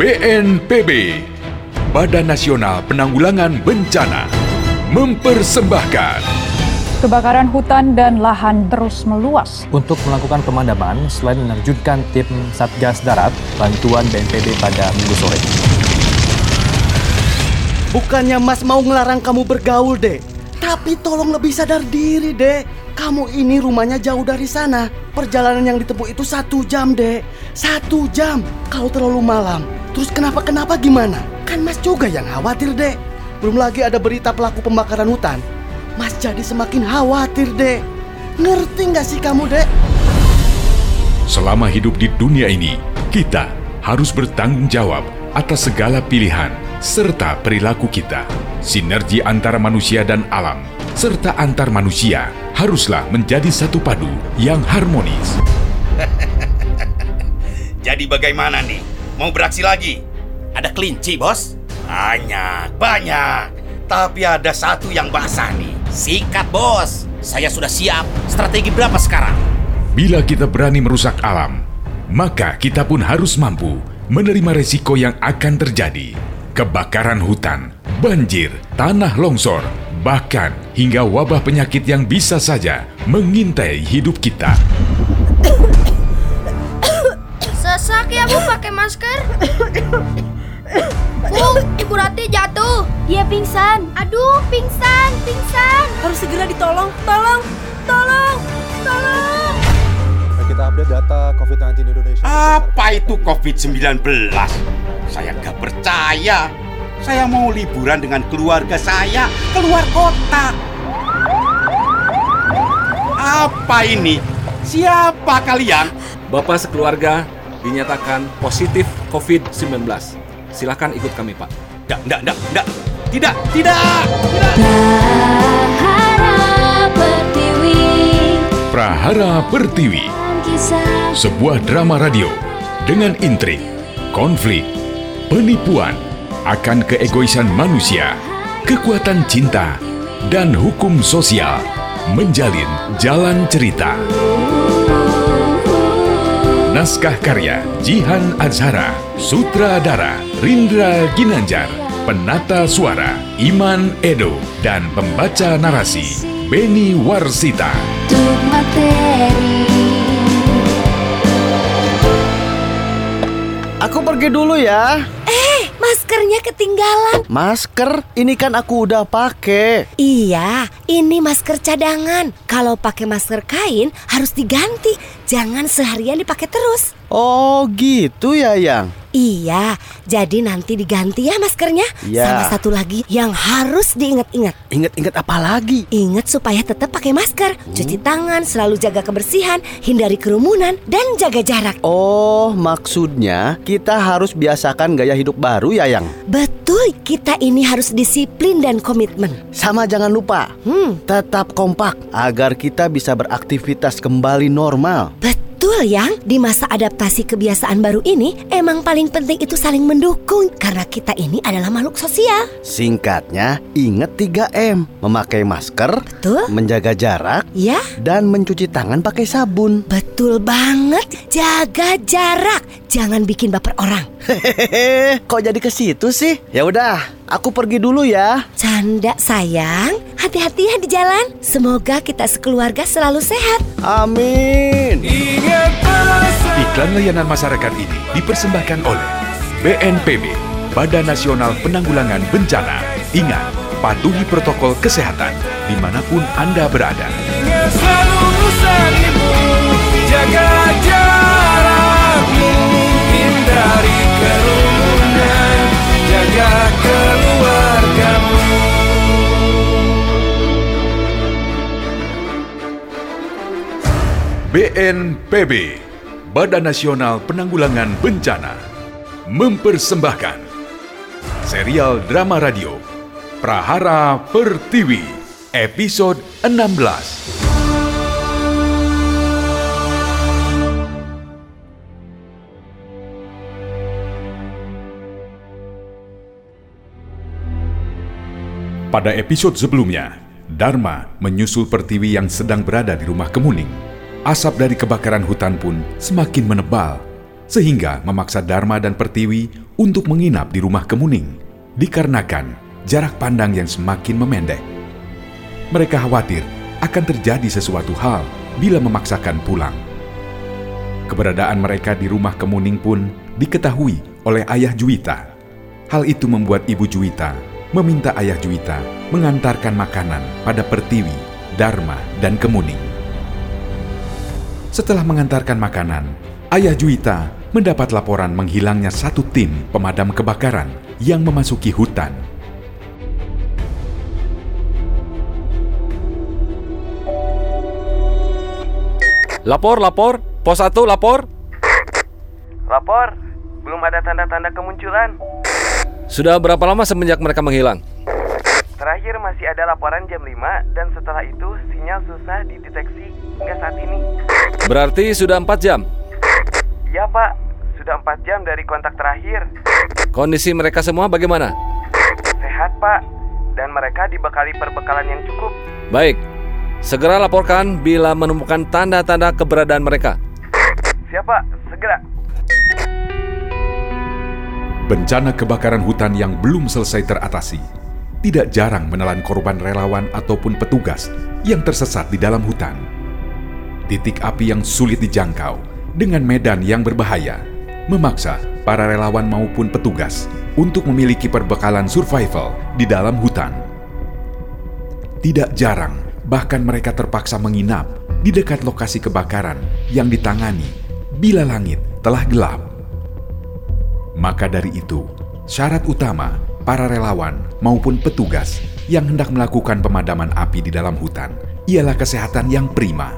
BNPB, Badan Nasional Penanggulangan Bencana, mempersembahkan Kebakaran hutan dan lahan terus meluas. Untuk melakukan pemadaman, selain menerjunkan tim Satgas Darat, bantuan BNPB pada minggu sore. Bukannya Mas mau ngelarang kamu bergaul, Dek. Tapi tolong lebih sadar diri, Dek. Kamu ini rumahnya jauh dari sana. Perjalanan yang ditempuh itu satu jam, Dek. Satu jam. Kalau terlalu malam, terus kenapa-kenapa gimana? Kan Mas juga yang khawatir, Dek. Belum lagi ada berita pelaku pembakaran hutan. Mas jadi semakin khawatir, Dek. Ngerti nggak sih kamu, Dek? Selama hidup di dunia ini, kita harus bertanggung jawab atas segala pilihan serta perilaku kita. Sinergi antara manusia dan alam, serta antar manusia, haruslah menjadi satu padu yang harmonis. Jadi bagaimana nih? Mau beraksi lagi? Ada kelinci, bos? Banyak, banyak. Tapi ada satu yang basah nih. Sikat, bos. Saya sudah siap. Strategi berapa sekarang? Bila kita berani merusak alam, maka kita pun harus mampu menerima resiko yang akan terjadi. Kebakaran hutan, banjir, tanah longsor, bahkan hingga wabah penyakit yang bisa saja mengintai hidup kita. Sesak ya Bu pakai masker. Bu, Ibu Rati jatuh. Dia pingsan. Aduh, pingsan, pingsan. Harus segera ditolong. Tolong, tolong, tolong. Kita update data COVID-19 Indonesia. Apa itu COVID-19? Saya gak percaya. Saya mau liburan dengan keluarga saya keluar kota. Apa ini? Siapa kalian? Bapak sekeluarga dinyatakan positif COVID-19. Silakan ikut kami, Pak. Tidak, tidak, tidak, tidak. Tidak, tidak. Prahara Pertiwi, sebuah drama radio dengan intrik, konflik, penipuan, akan keegoisan manusia, kekuatan cinta, dan hukum sosial menjalin jalan cerita. Naskah karya Jihan Azhara, sutradara Rindra Ginanjar, penata suara Iman Edo, dan pembaca narasi Beni Warsita. Aku pergi dulu ya. Maskernya ketinggalan. Masker? Ini kan aku udah pakai. Iya, ini masker cadangan. Kalau pakai masker kain harus diganti. Jangan seharian dipakai terus. Oh, gitu ya, Yang. Iya, jadi nanti diganti ya maskernya. Iya. Sama satu lagi yang harus diingat-ingat. Ingat-ingat apa lagi? Ingat supaya tetap pakai masker, cuci tangan, selalu jaga kebersihan, hindari kerumunan, dan jaga jarak. Oh, maksudnya kita harus biasakan gaya hidup baru ya, Yang? Betul, kita ini harus disiplin dan komitmen. Sama jangan lupa, Hmm, tetap kompak agar kita bisa beraktivitas kembali normal. betul yang di masa adaptasi kebiasaan baru ini emang paling penting itu saling mendukung karena kita ini adalah makhluk sosial. Singkatnya, ingat 3M. Memakai masker, Betul? menjaga jarak, Ya, dan mencuci tangan pakai sabun. betul banget. Jaga jarak, jangan bikin baper orang. Hehehe, kok jadi ke situ sih? Ya udah, aku pergi dulu ya. Canda sayang, hati-hati ya di jalan. Semoga kita sekeluarga selalu sehat. Amin. Iklan layanan masyarakat ini dipersembahkan oleh BNPB, Badan Nasional Penanggulangan Bencana. Ingat, patuhi protokol kesehatan di mana pun Anda berada. BNPB, Badan Nasional Penanggulangan Bencana, mempersembahkan serial drama radio Prahara Pertiwi, episode 16. Pada episode sebelumnya, Dharma menyusul Pertiwi yang sedang berada di rumah Kemuning. Asap dari kebakaran hutan pun semakin menebal. sehingga memaksa Dharma dan Pertiwi untuk menginap di rumah Kemuning dikarenakan jarak pandang yang semakin memendek. Mereka khawatir akan terjadi sesuatu hal bila memaksakan pulang. Keberadaan mereka di rumah Kemuning pun diketahui oleh ayah Juwita. Hal itu membuat ibu Juwita meminta ayah Juwita mengantarkan makanan pada Pertiwi, Dharma, dan Kemuning. Setelah mengantarkan makanan, ayah Juwita mendapat laporan menghilangnya satu tim pemadam kebakaran yang memasuki hutan. Lapor, lapor. Pos 1, lapor. Lapor, belum ada tanda-tanda kemunculan. Sudah berapa lama semenjak mereka menghilang? Terakhir masih ada laporan jam 5 dan setelah itu sinyal susah dideteksi hingga saat ini. Berarti sudah 4 jam. Ya pak, sudah 4 jam dari kontak terakhir. Kondisi mereka semua bagaimana? Sehat pak, dan mereka dibekali perbekalan yang cukup. Baik, segera laporkan bila menemukan tanda-tanda keberadaan mereka. Siapa? Segera. Bencana kebakaran hutan yang belum selesai teratasi tidak jarang menelan korban relawan ataupun petugas yang tersesat di dalam hutan. Titik api yang sulit dijangkau dengan medan yang berbahaya memaksa para relawan maupun petugas untuk memiliki perbekalan survival di dalam hutan. Tidak jarang, bahkan mereka terpaksa menginap di dekat lokasi kebakaran yang ditangani bila langit telah gelap. Maka dari itu, syarat utama para relawan maupun petugas yang hendak melakukan pemadaman api di dalam hutan ialah kesehatan yang prima.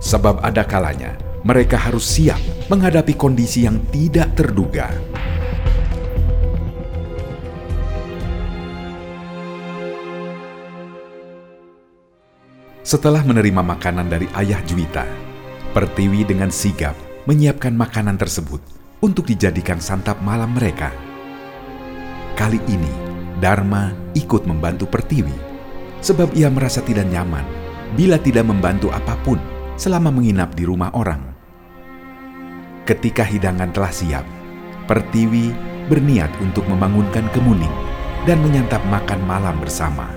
Sebab ada kalanya mereka harus siap menghadapi kondisi yang tidak terduga. Setelah menerima makanan dari ayah Juwita, Pertiwi dengan sigap menyiapkan makanan tersebut untuk dijadikan santap malam mereka. Kali ini, Dharma ikut membantu Pertiwi, sebab ia merasa tidak nyaman bila tidak membantu apa pun selama menginap di rumah orang. Ketika hidangan telah siap, Pertiwi berniat untuk membangunkan Kemuning dan menyantap makan malam bersama.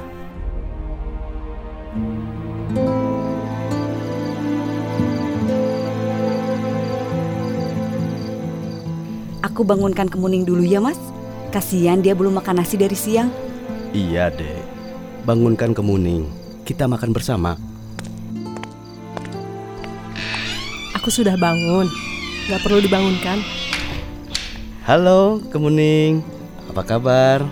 Aku bangunkan Kemuning dulu ya, Mas. Kasihan dia belum makan nasi dari siang. Iya, Dek. Bangunkan Kemuning. Kita makan bersama. Aku sudah bangun. Gak perlu dibangunkan. Halo, Kemuning. Apa kabar?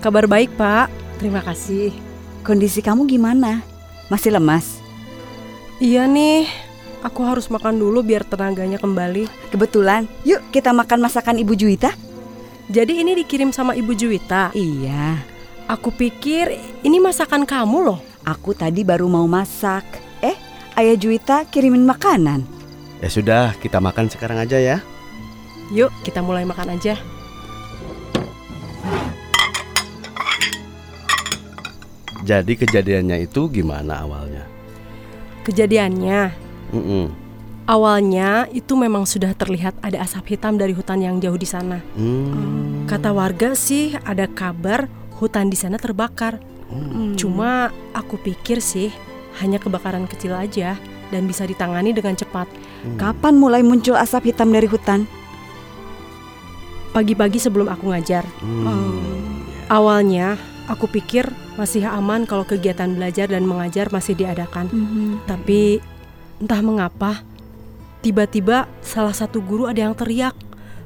Kabar baik, Pak. Terima kasih. Kondisi kamu gimana? Masih lemas? Iya nih. Aku harus makan dulu biar tenaganya kembali. Kebetulan, yuk kita makan masakan Ibu Juwita. Jadi ini dikirim sama Ibu Juwita? Iya. Aku pikir ini masakan kamu loh. Aku tadi baru mau masak. Eh, Ayah Juwita kirimin makanan. Ya sudah, kita makan sekarang aja ya. Yuk, kita mulai makan aja. Jadi kejadiannya itu gimana awalnya? Kejadiannya, Mm-mm. Awalnya itu memang sudah terlihat ada asap hitam dari hutan yang jauh di sana. Hmm. Kata warga sih ada kabar hutan di sana terbakar. Cuma aku pikir sih hanya kebakaran kecil aja dan bisa ditangani dengan cepat. Kapan mulai muncul asap hitam dari hutan? Pagi-pagi sebelum aku ngajar. Hmm. Awalnya aku pikir masih aman kalau kegiatan belajar dan mengajar masih diadakan. Tapi entah mengapa tiba-tiba salah satu guru ada yang teriak,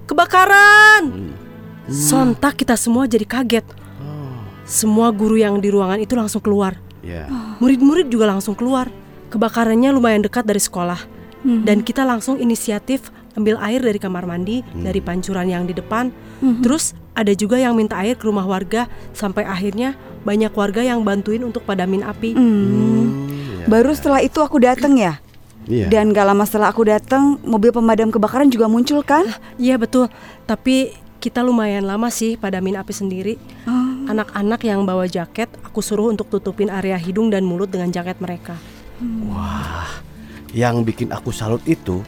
"Kebakaran!" Sontak kita semua jadi kaget. Semua guru yang di ruangan itu langsung keluar. Ya. Murid-murid juga langsung keluar. Kebakarannya lumayan dekat dari sekolah. Dan kita langsung inisiatif ambil air dari kamar mandi, dari pancuran yang di depan. Terus ada juga yang minta air ke rumah warga sampai akhirnya banyak warga yang bantuin untuk padamin api. Hmm. Baru setelah itu aku datang ya. Iya. Dan gak lama setelah aku datang, mobil pemadam kebakaran juga muncul kan? Iya betul. Tapi kita lumayan lama sih padamin api sendiri. Anak-anak yang bawa jaket, aku suruh untuk tutupin area hidung dan mulut dengan jaket mereka. Wah, yang bikin aku salut itu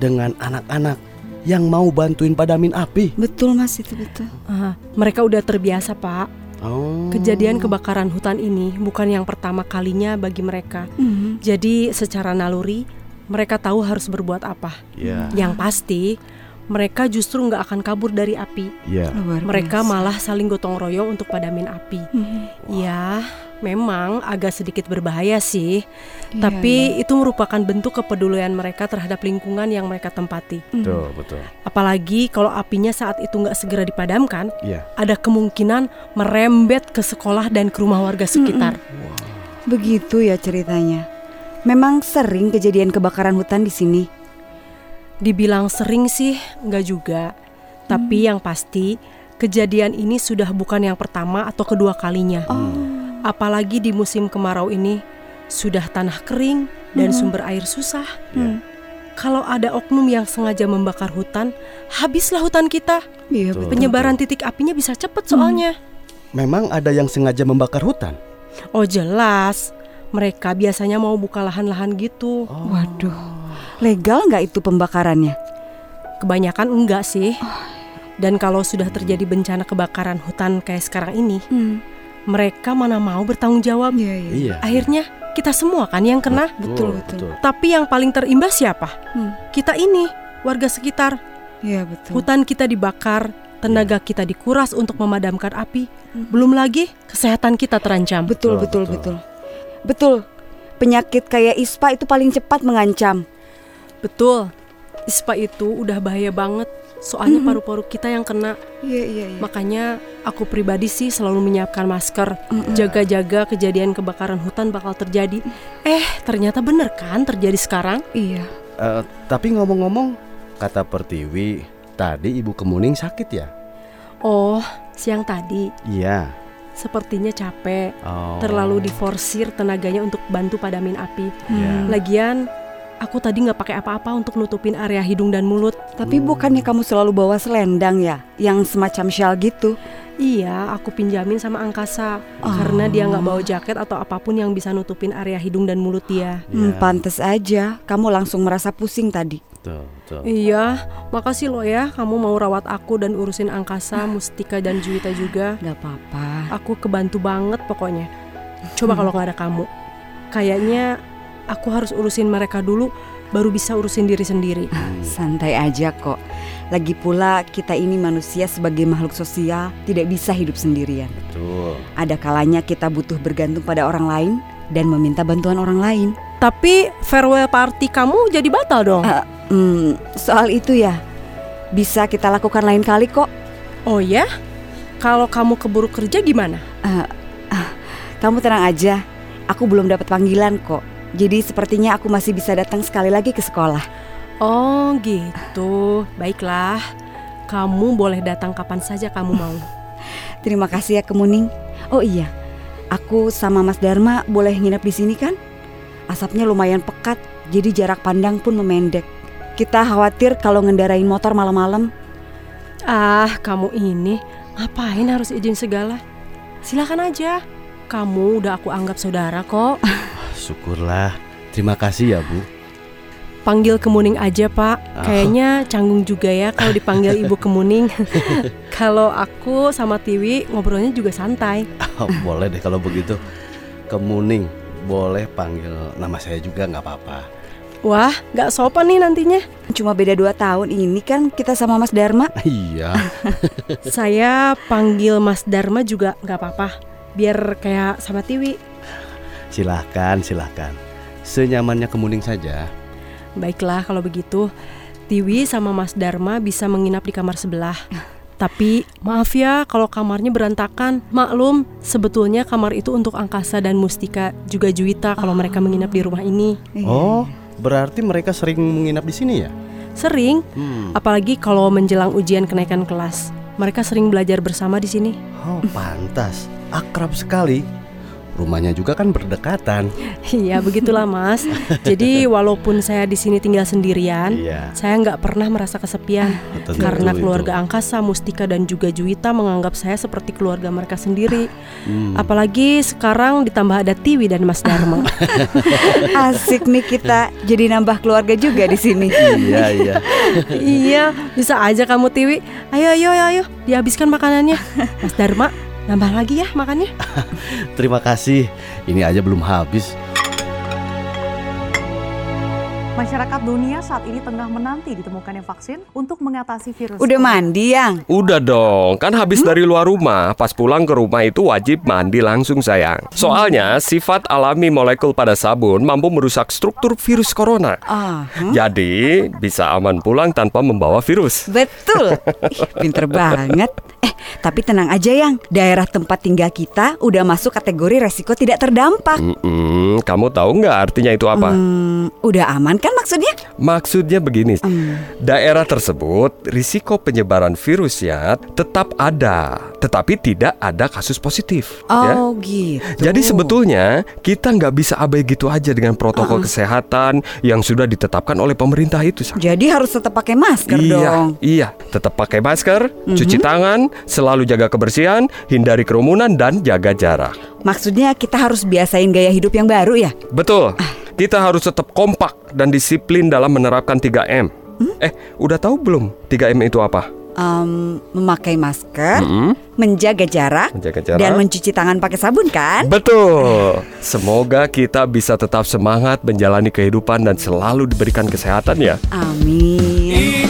dengan anak-anak. yang mau bantuin padamin api. Betul mas itu betul. Ah, mereka udah terbiasa pak. Oh. Kejadian kebakaran hutan ini bukan yang pertama kalinya bagi mereka. Mhm. Jadi secara naluri mereka tahu harus berbuat apa. Ya. Yang pasti mereka justru nggak akan kabur dari api. Luar Mereka malah saling gotong royong untuk padamin api. Mhm. Ya, memang agak sedikit berbahaya sih. Iya, Tapi itu merupakan bentuk kepedulian mereka terhadap lingkungan yang mereka tempati. Betul, betul. Apalagi kalau apinya saat itu nggak segera dipadamkan, Iya. ada kemungkinan merembet ke sekolah dan ke rumah warga sekitar. Begitu ya ceritanya. Memang sering kejadian kebakaran hutan di sini. Dibilang sering sih, nggak juga. Tapi yang pasti, kejadian ini sudah bukan yang pertama atau kedua kalinya. Apalagi di musim kemarau ini, sudah tanah kering dan Mhm. sumber air susah. Hmm. Kalau ada oknum yang sengaja membakar hutan, habislah hutan kita. Iya Betul. Penyebaran titik apinya bisa cepet soalnya. Memang ada yang sengaja membakar hutan. Oh jelas, mereka biasanya mau buka lahan-lahan gitu. Waduh, legal nggak itu pembakarannya? Kebanyakan enggak sih. Dan kalau sudah terjadi bencana kebakaran hutan kayak sekarang ini, Hmm. mereka mana mau bertanggung jawab. Iya, iya. Iya. Akhirnya kita semua kan yang kena. Betul, betul. Tapi yang paling terimbas siapa? Hmm. Kita ini, warga sekitar. Iya betul. Hutan kita dibakar, tenaga kita dikuras untuk memadamkan api. Belum lagi kesehatan kita terancam. Betul, betul, betul. Betul. Penyakit kayak ISPA itu paling cepat mengancam. Betul. ISPA itu udah bahaya banget. Soalnya Mhm. paru-paru kita yang kena. Iya, iya, iya. Makanya aku pribadi sih selalu menyiapkan masker. Mm-mm. Jaga-jaga kejadian kebakaran hutan bakal terjadi. Eh, ternyata bener kan terjadi sekarang? Iya. Eh, tapi ngomong-ngomong, kata Pertiwi, tadi Ibu Kemuning sakit ya? Oh, siang tadi Iya. Sepertinya capek. Oh. Terlalu diforsir tenaganya untuk bantu padamin api. Iya. Lagian aku tadi nggak pakai apa-apa untuk nutupin area hidung dan mulut. Tapi bukannya kamu selalu bawa selendang ya, yang semacam shawl gitu? Iya, aku pinjamin sama angkasa karena dia nggak bawa jaket atau apa pun yang bisa nutupin area hidung dan mulut dia. Hmm, pantes aja, kamu langsung merasa pusing tadi. Betul, betul. Iya, makasih loh ya kamu mau rawat aku dan urusin angkasa, Mustika dan Juwita juga. Gak apa-apa. Aku kebantu banget pokoknya. Coba kalau nggak ada kamu, kayaknya aku harus urusin mereka dulu, baru bisa urusin diri sendiri. Santai aja kok. Lagi pula kita ini manusia sebagai makhluk sosial tidak bisa hidup sendirian. Betul. Ada kalanya kita butuh bergantung pada orang lain dan meminta bantuan orang lain. Tapi farewell party kamu jadi batal dong. Ah, hmm, soal itu ya bisa kita lakukan lain kali kok. Oh ya? Kalau kamu keburu kerja gimana? Ah, ah, kamu tenang aja, aku belum dapat panggilan kok. Jadi sepertinya aku masih bisa datang sekali lagi ke sekolah. Oh gitu, baiklah. Kamu boleh datang kapan saja kamu mau. Terima kasih ya Kemuning. Oh iya, aku sama Mas Dharma boleh nginep di sini kan? Asapnya lumayan pekat, jadi jarak pandang pun memendek. Kita khawatir kalau ngendarain motor malam-malam. Ah, kamu ini ngapain harus izin segala? Silakan aja. Kamu udah aku anggap saudara kok. Syukurlah. Terima kasih ya, Bu. Panggil Kemuning aja, Pak. Kayaknya canggung juga ya kalau dipanggil Ibu Kemuning. kalau aku sama Tiwi ngobrolnya juga santai. Oh, boleh deh kalau begitu. Kemuning, boleh panggil nama saya juga nggak apa-apa. Wah, nggak sopan nih nantinya. Cuma beda dua tahun ini kan kita sama Mas Dharma. Iya. Saya panggil Mas Dharma juga nggak apa-apa. Biar kayak sama Tiwi. silahkan, silahkan. Senyamannya Kemuning saja. Baiklah kalau begitu. Tiwi sama Mas Dharma bisa menginap di kamar sebelah. Tapi maaf ya kalau kamarnya berantakan. Maklum, sebetulnya kamar itu untuk Angkasa dan Mustika juga Juwita kalau mereka menginap di rumah ini. Oh, berarti mereka sering menginap di sini ya? Sering, Hmm. apalagi kalau menjelang ujian kenaikan kelas. Mereka sering belajar bersama di sini. Oh, pantas. Akrab sekali. Rumahnya juga kan berdekatan. Iya begitulah mas. Jadi walaupun saya di sini tinggal sendirian, Iya. saya nggak pernah merasa kesepian Tentu karena itu. keluarga Angkasa, Mustika dan juga Juwita menganggap saya seperti keluarga mereka sendiri. Hmm. Apalagi sekarang ditambah ada Tiwi dan Mas Dharma. Asik nih kita jadi nambah keluarga juga di sini. Iya, iya. iya, bisa aja kamu Tiwi. Ayo ayo ayo, ayo dihabiskan makanannya. Mas Dharma, nambah lagi ya makannya. Terima kasih. Ini aja belum habis. Masyarakat dunia saat ini tengah menanti ditemukannya vaksin untuk mengatasi virus. Udah mandi, Yang? Udah dong, kan habis dari luar rumah, pas pulang ke rumah itu wajib mandi langsung sayang. Soalnya sifat alami molekul pada sabun mampu merusak struktur virus corona. Ah, Jadi bisa aman pulang tanpa membawa virus. betul. Ih, pinter banget. Eh, tapi tenang aja, Yang. Daerah tempat tinggal kita udah masuk kategori resiko tidak terdampak. Mm-mm, kamu tahu nggak artinya itu apa? Hmm, udah aman kan maksudnya? Maksudnya begini, daerah tersebut risiko penyebaran virusnya tetap ada, tetapi tidak ada kasus positif. ya. Oh, gitu. Jadi sebetulnya kita nggak bisa abai gitu aja dengan protokol kesehatan yang sudah ditetapkan oleh pemerintah itu. Sang. Jadi harus tetap pakai masker iya, dong. iya, tetap pakai masker, Mhm. cuci tangan, selalu jaga kebersihan, hindari kerumunan dan jaga jarak. Maksudnya kita harus biasain gaya hidup yang baru ya? Betul. Kita harus tetap kompak dan disiplin dalam menerapkan 3M. Hmm? Eh, udah tahu belum 3M itu apa? Em, memakai masker, Mm-mm. menjaga jarak, Menjaga jarak. dan mencuci tangan pakai sabun kan? Betul. Semoga kita bisa tetap semangat menjalani kehidupan dan selalu diberikan kesehatan ya. Amin.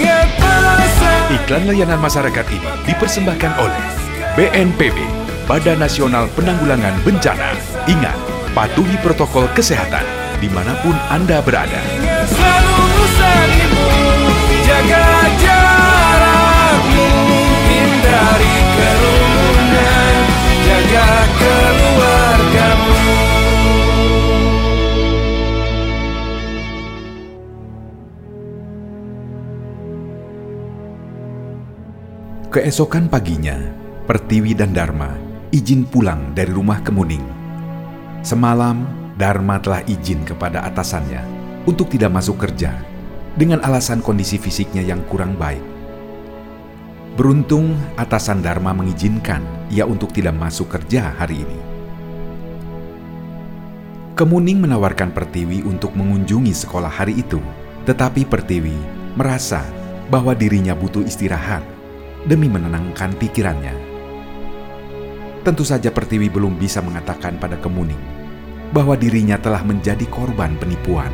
Iklan layanan masyarakat ini dipersembahkan oleh BNPB, Badan Nasional Penanggulangan Bencana. Ingat, patuhi protokol kesehatan di mana pun Anda berada. Selalu saling jaga jarakmu Hindari kerumunan Jaga keluargamu Keesokan paginya, Pertiwi dan Dharma izin pulang dari rumah Kemuning. Semalam, Dharma telah izin kepada atasannya untuk tidak masuk kerja dengan alasan kondisi fisiknya yang kurang baik. Beruntung atasan Dharma mengizinkan ia untuk tidak masuk kerja hari ini. Kemuning menawarkan Pertiwi untuk mengunjungi sekolah hari itu, tetapi Pertiwi merasa bahwa dirinya butuh istirahat demi menenangkan pikirannya. Tentu saja Pertiwi belum bisa mengatakan pada Kemuning bahwa dirinya telah menjadi korban penipuan.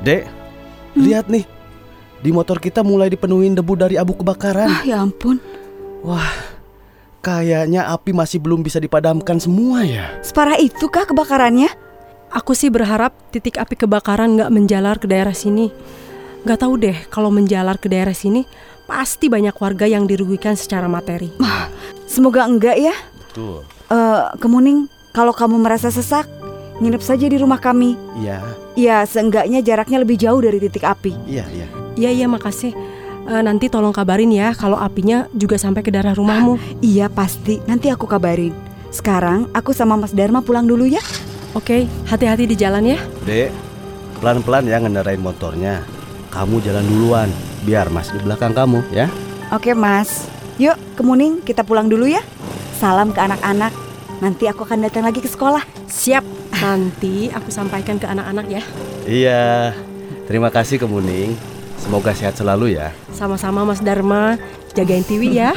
Dek, lihat nih. Di motor kita mulai dipenuhin debu dari abu kebakaran. Ah, ya ampun. Wah, kayaknya api masih belum bisa dipadamkan semua ya. Separah itu kah kebakarannya? Aku sih berharap titik api kebakaran nggak menjalar ke daerah sini. Nggak tahu deh kalau menjalar ke daerah sini pasti banyak warga yang dirugikan secara materi. Semoga enggak ya. Betul. Eh, Kemuning, kalau kamu merasa sesak, nginep saja di rumah kami. Iya, Ya, seenggaknya jaraknya lebih jauh dari titik api. iya, iya. Iya iya makasih. Eh, nanti tolong kabarin ya kalau apinya juga sampai ke daerah rumahmu. Iya, pasti. Nanti aku kabarin. Sekarang aku sama Mas Dharma pulang dulu ya. Oke, hati-hati di jalan ya. Dek, pelan-pelan ya ngendarain motornya. Kamu jalan duluan, biar Mas di belakang kamu ya. Oke, Mas. Yuk, Kemuning, kita pulang dulu ya. Salam ke anak-anak. Nanti aku akan datang lagi ke sekolah. Siap. Nanti aku sampaikan ke anak-anak ya. Iya, terima kasih Kemuning. Semoga sehat selalu ya. Sama-sama Mas Dharma. Jagain Tiwi ya.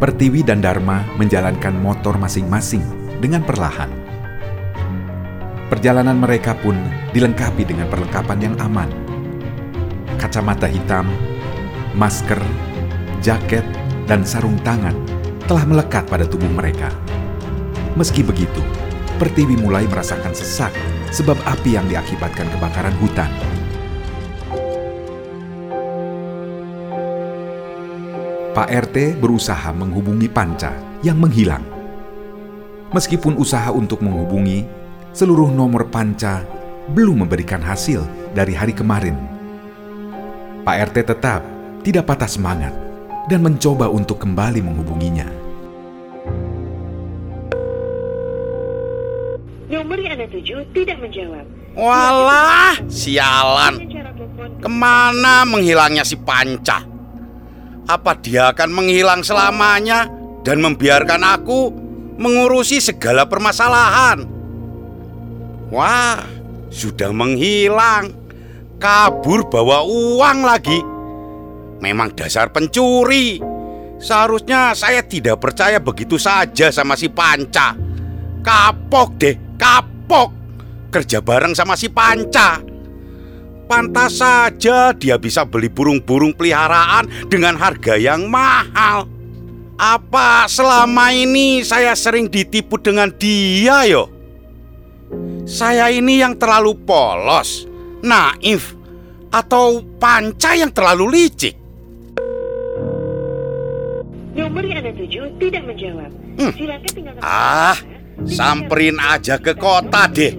Pertiwi dan Dharma menjalankan motor masing-masing dengan perlahan. Perjalanan mereka pun dilengkapi dengan perlengkapan yang aman. Kacamata hitam, masker, jaket, dan sarung tangan telah melekat pada tubuh mereka. Meski begitu, Pertiwi mulai merasakan sesak sebab api yang diakibatkan kebakaran hutan. Pak RT berusaha menghubungi Panca yang menghilang. Meskipun usaha untuk menghubungi, seluruh nomor Panca belum memberikan hasil dari hari kemarin. Pak RT tetap tidak patah semangat dan mencoba untuk kembali menghubunginya. Nomor yang Anda tuju tidak menjawab. Walah, sialan. Ke mana menghilangnya si Panca? Apa dia akan menghilang selamanya dan membiarkan aku mengurusi segala permasalahan? Wah, sudah menghilang. Kabur bawa uang lagi. Memang dasar pencuri. Seharusnya saya tidak percaya begitu saja sama si Panca. Kapok deh, kapok. Kerja bareng sama si Panca. Pantas saja dia bisa beli burung-burung peliharaan dengan harga yang mahal. Apa selama ini saya sering ditipu dengan dia yo? Saya ini yang terlalu polos, naif, atau panca yang terlalu licik? Nomor yang Anda tuju tidak menjawab. Hmm. Silakan tinggalkan Ah, samperin aja ke kota deh.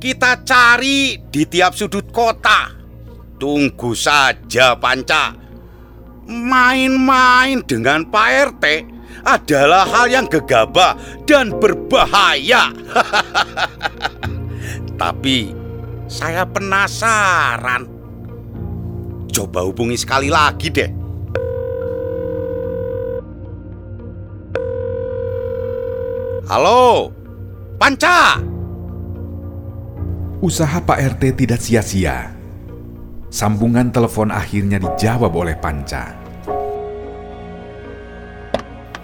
Kita cari di tiap sudut kota. Tunggu saja, Panca. Main-main dengan Pak RT adalah hal yang gegabah dan berbahaya. Tapi saya penasaran. Coba hubungi sekali lagi deh. Halo, Panca. Usaha Pak RT tidak sia-sia. Sambungan telepon akhirnya dijawab oleh Panca.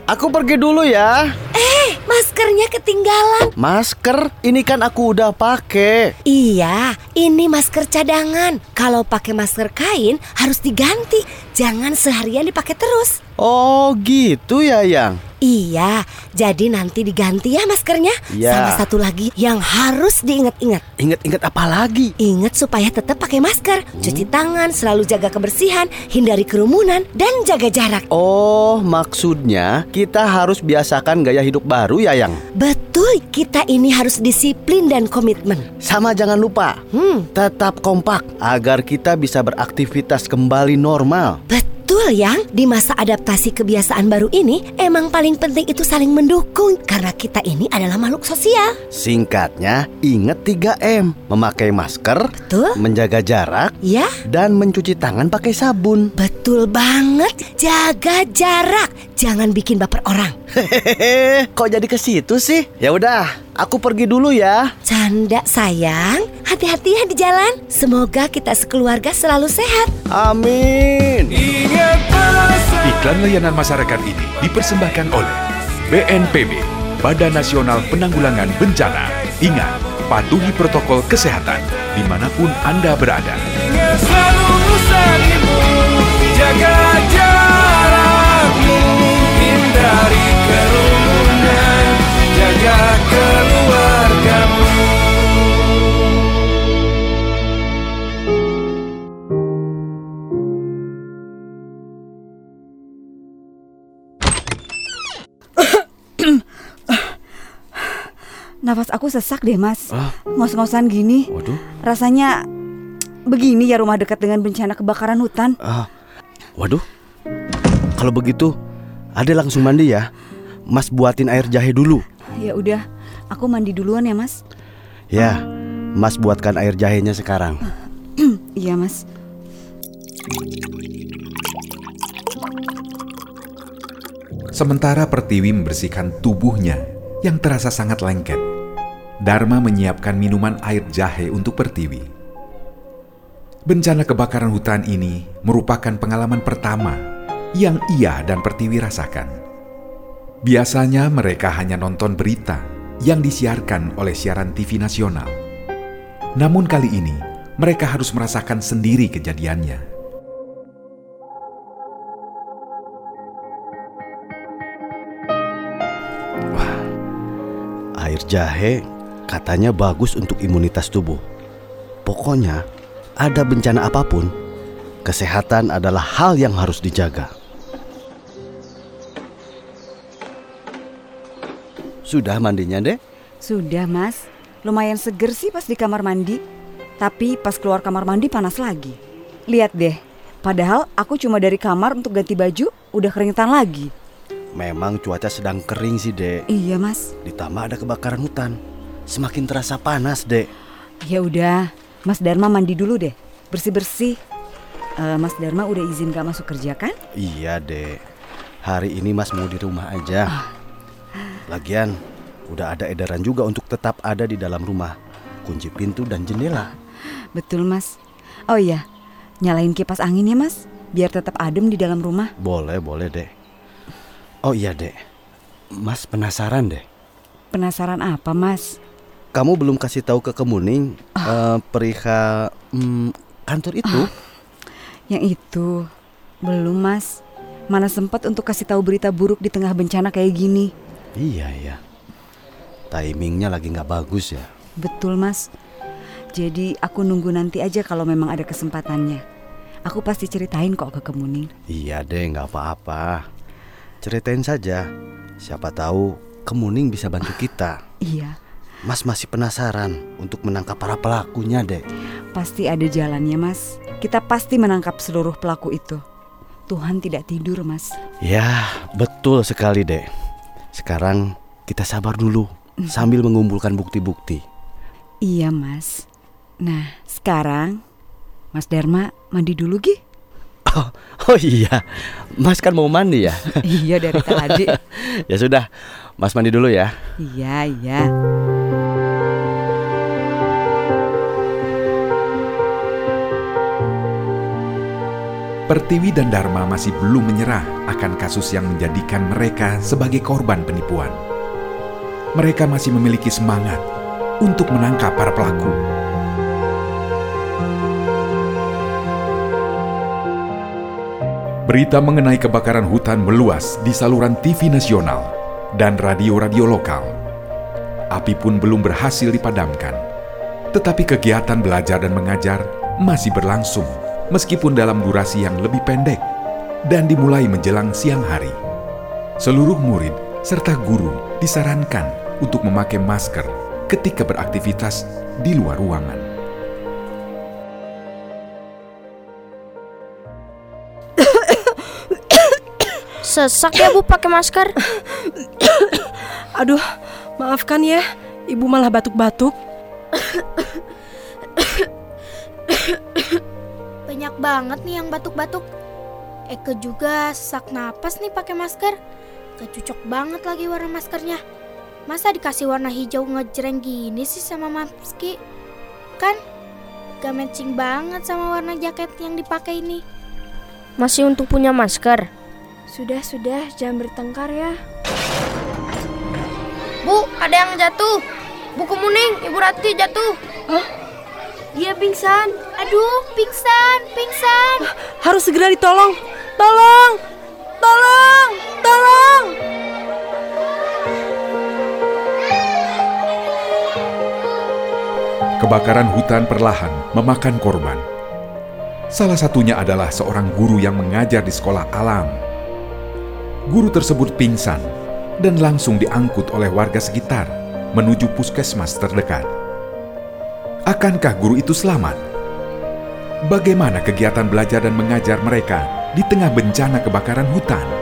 Aku pergi dulu ya. Eh, maskernya ketinggalan. Masker? Ini kan aku udah pakai. Iya, ini masker cadangan. Kalau pakai masker kain harus diganti. Jangan seharian dipakai terus. Oh, gitu ya, Yang. Iya, jadi nanti diganti ya maskernya. Iya. Sama satu lagi yang harus diingat-ingat. Ingat-ingat apa lagi? Ingat supaya tetap pakai masker, cuci tangan, selalu jaga kebersihan, hindari kerumunan, dan jaga jarak. Oh, maksudnya kita harus biasakan gaya hidup baru ya, Yang? Betul, kita ini harus disiplin dan komitmen. Sama jangan lupa, hmm. tetap kompak agar kita bisa beraktivitas kembali normal. Betul yang di masa adaptasi kebiasaan baru ini emang paling penting itu saling mendukung karena kita ini adalah makhluk sosial. Singkatnya, ingat 3M. Memakai masker, Betul. menjaga jarak, Ya, dan mencuci tangan pakai sabun. betul banget. Jaga jarak, jangan bikin baper orang. Hehehe, kok jadi ke situ sih? Ya udah, aku pergi dulu ya. Canda sayang, hati-hati ya di jalan. Semoga kita sekeluarga selalu sehat. Amin. Iklan layanan masyarakat ini dipersembahkan oleh BNPB, Badan Nasional Penanggulangan Bencana. Ingat, patuhi protokol kesehatan di mana pun Anda berada. Ingat selalu usahamu Jaga Nafas aku sesak deh mas Ah. Ngos-ngosan gini Waduh. Rasanya begini ya rumah dekat dengan bencana kebakaran hutan Ah, waduh. Kalau begitu, Ade langsung mandi ya. Mas buatin air jahe dulu. Ya udah, aku mandi duluan ya mas Ya, Mas buatkan air jahenya sekarang. Iya mas Sementara Pertiwi membersihkan tubuhnya yang terasa sangat lengket. Dharma menyiapkan minuman air jahe untuk Pertiwi. Bencana kebakaran hutan ini merupakan pengalaman pertama yang ia dan Pertiwi rasakan. Biasanya mereka hanya nonton berita yang disiarkan oleh siaran TV nasional. Namun kali ini mereka harus merasakan sendiri kejadiannya. Air jahe katanya bagus untuk imunitas tubuh. Pokoknya, ada bencana apa pun, kesehatan adalah hal yang harus dijaga. Sudah mandinya, Dek? Sudah mas Lumayan seger sih pas di kamar mandi. Tapi pas keluar kamar mandi panas lagi. Lihat deh, padahal aku cuma dari kamar untuk ganti baju, udah keringetan lagi. Memang cuaca sedang kering sih, Dek. Iya, Mas. Ditambah ada kebakaran hutan. Semakin terasa panas, Dek. Ya udah, Mas Dharma mandi dulu deh. Bersih-bersih. Eh, Mas Dharma udah izin gak masuk kerja kan? Iya, Dek. Hari ini Mas mau di rumah aja. Lagian, udah ada edaran juga untuk tetap ada di dalam rumah. Kunci pintu dan jendela. Betul, Mas. Oh iya, nyalain kipas angin ya, Mas. Biar tetap adem di dalam rumah. Boleh, boleh, Dek. Oh iya, Dek. Mas penasaran deh. Penasaran apa, Mas? Kamu belum kasih tahu ke Kemuning eh, perihal mm, kantor itu? Yang itu belum, Mas. Mana sempat untuk kasih tahu berita buruk di tengah bencana kayak gini. Iya, iya. Timingnya lagi nggak bagus ya. Betul, Mas. Jadi aku nunggu nanti aja kalau memang ada kesempatannya. Aku pasti ceritain kok ke Kemuning. Iya deh, nggak apa-apa. Ceritain saja. Siapa tahu Kemuning bisa bantu kita. Iya, Mas masih penasaran untuk menangkap para pelakunya, Dek. pasti ada jalannya, Mas. Kita pasti menangkap seluruh pelaku itu. Tuhan tidak tidur, Mas. Ya, betul sekali, Dek. Sekarang kita sabar dulu sambil mengumpulkan bukti-bukti. Iya, Mas. Nah, sekarang Mas Dharma mandi dulu, Gi. Oh iya, Mas kan mau mandi ya? iya, dari tadi. ya sudah, Mas mandi dulu ya. Iya, iya. Pertiwi dan Dharma masih belum menyerah akan kasus yang menjadikan mereka sebagai korban penipuan. Mereka masih memiliki semangat untuk menangkap para pelaku. Berita mengenai kebakaran hutan meluas di saluran TV nasional dan radio-radio lokal. Api pun belum berhasil dipadamkan. Tetapi kegiatan belajar dan mengajar masih berlangsung meskipun dalam durasi yang lebih pendek dan dimulai menjelang siang hari. Seluruh murid serta guru disarankan untuk memakai masker ketika beraktivitas di luar ruangan. Sesak ya Bu pakai masker. Aduh, maafkan ya. Ibu malah batuk-batuk. Banget nih yang batuk-batuk. Eke juga sesak napas nih pakai masker. Gak cocok banget lagi warna maskernya. Masa dikasih warna hijau ngejreng gini sih sama Mamski? Kan gak matching banget sama warna jaket yang dipakai ini. Masih untuk punya masker. Sudah, sudah, jangan bertengkar ya. Bu, ada yang jatuh. Bu Kemuning, Ibu Rati jatuh. Hah? Dia pingsan. Aduh, pingsan, pingsan. Harus segera ditolong. Tolong! Tolong! Tolong! Kebakaran hutan perlahan memakan korban. Salah satunya adalah seorang guru yang mengajar di sekolah alam. Guru tersebut pingsan dan langsung diangkut oleh warga sekitar menuju puskesmas terdekat. Akankah guru itu selamat? Bagaimana kegiatan belajar dan mengajar mereka di tengah bencana kebakaran hutan?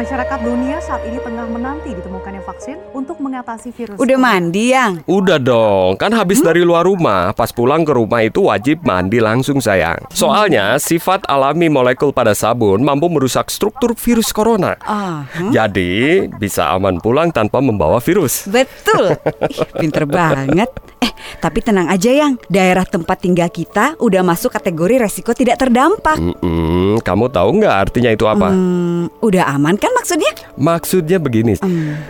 Masyarakat dunia saat ini tengah menanti ditemukannya vaksin untuk mengatasi virus. Udah mandi, Yang? Udah dong, kan habis dari luar rumah. Pas pulang ke rumah itu wajib mandi langsung sayang. Soalnya sifat alami molekul pada sabun mampu merusak struktur virus corona. Ah, hmm? Jadi bisa aman pulang tanpa membawa virus. Betul. Ih, pinter banget. Eh, tapi tenang aja yang daerah tempat tinggal kita udah masuk kategori resiko tidak terdampak. Mm-mm, kamu tahu nggak artinya itu apa? Hmm, udah aman kan maksudnya? Maksudnya begini,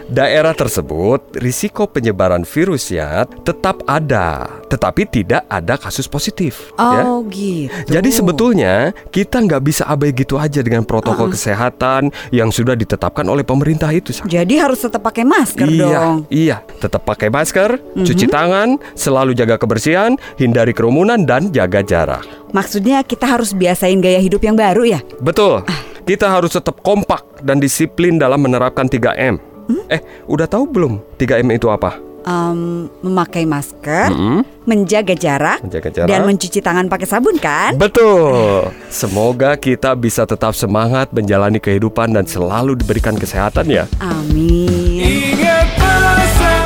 daerah tersebut risiko penyebaran virusnya tetap ada, tetapi tidak ada kasus positif. ya. Oh gitu. Jadi sebetulnya kita nggak bisa abai gitu aja dengan protokol kesehatan yang sudah ditetapkan oleh pemerintah itu. Jadi harus tetap pakai masker iya, dong. iya, tetap pakai masker, Mhm. cuci tangan, selalu jaga kebersihan, hindari kerumunan dan jaga jarak. Maksudnya kita harus biasain gaya hidup yang baru ya? Betul. Kita harus tetap kompak dan disiplin dalam menerapkan 3M. Eh, udah tahu belum 3M itu apa? Em, memakai masker, Mm-mm. menjaga jarak, Menjaga jarak. dan mencuci tangan pakai sabun kan? Betul. Semoga kita bisa tetap semangat menjalani kehidupan dan selalu diberikan kesehatan ya. Amin.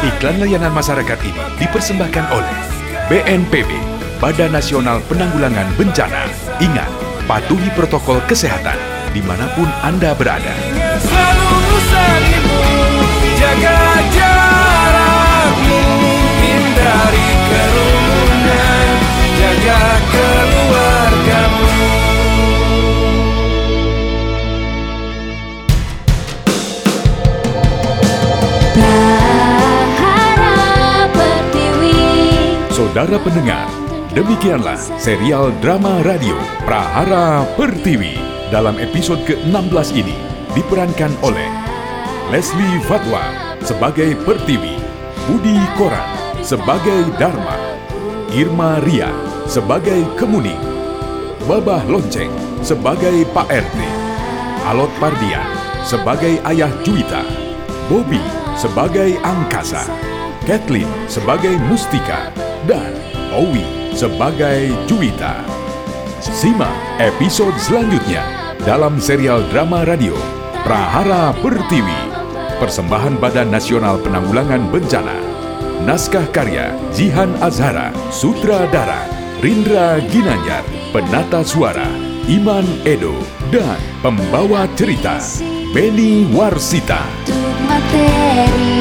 Iklan layanan masyarakat ini dipersembahkan oleh BNPB, Badan Nasional Penanggulangan Bencana. Ingat, patuhi protokol kesehatan di mana pun Anda berada. Selalu usahaimu Jaga jarakmu Hindari kerumunan Jaga keluargamu Saudara pendengar, demikianlah serial drama radio Prahara Pertiwi. Dalam episode ke-16 ini diperankan oleh Leslie Fatwa sebagai Pertiwi, Budi Koran sebagai Dharma, Irma Ria sebagai Kemuning, Babah Lonceng sebagai Pak RT, Alot Pardian sebagai Ayah Juwita, Bobby sebagai Angkasa, Kathleen sebagai Mustika, dan Owi sebagai Juwita. Simak episode selanjutnya dalam serial drama radio Prahara Pertiwi. Persembahan Badan Nasional Penanggulangan Bencana. Naskah karya Jihan Azhara, Sutradara Rindra Ginanjar, Penata Suara Iman Edo, dan pembawa cerita Beni Warsita. materi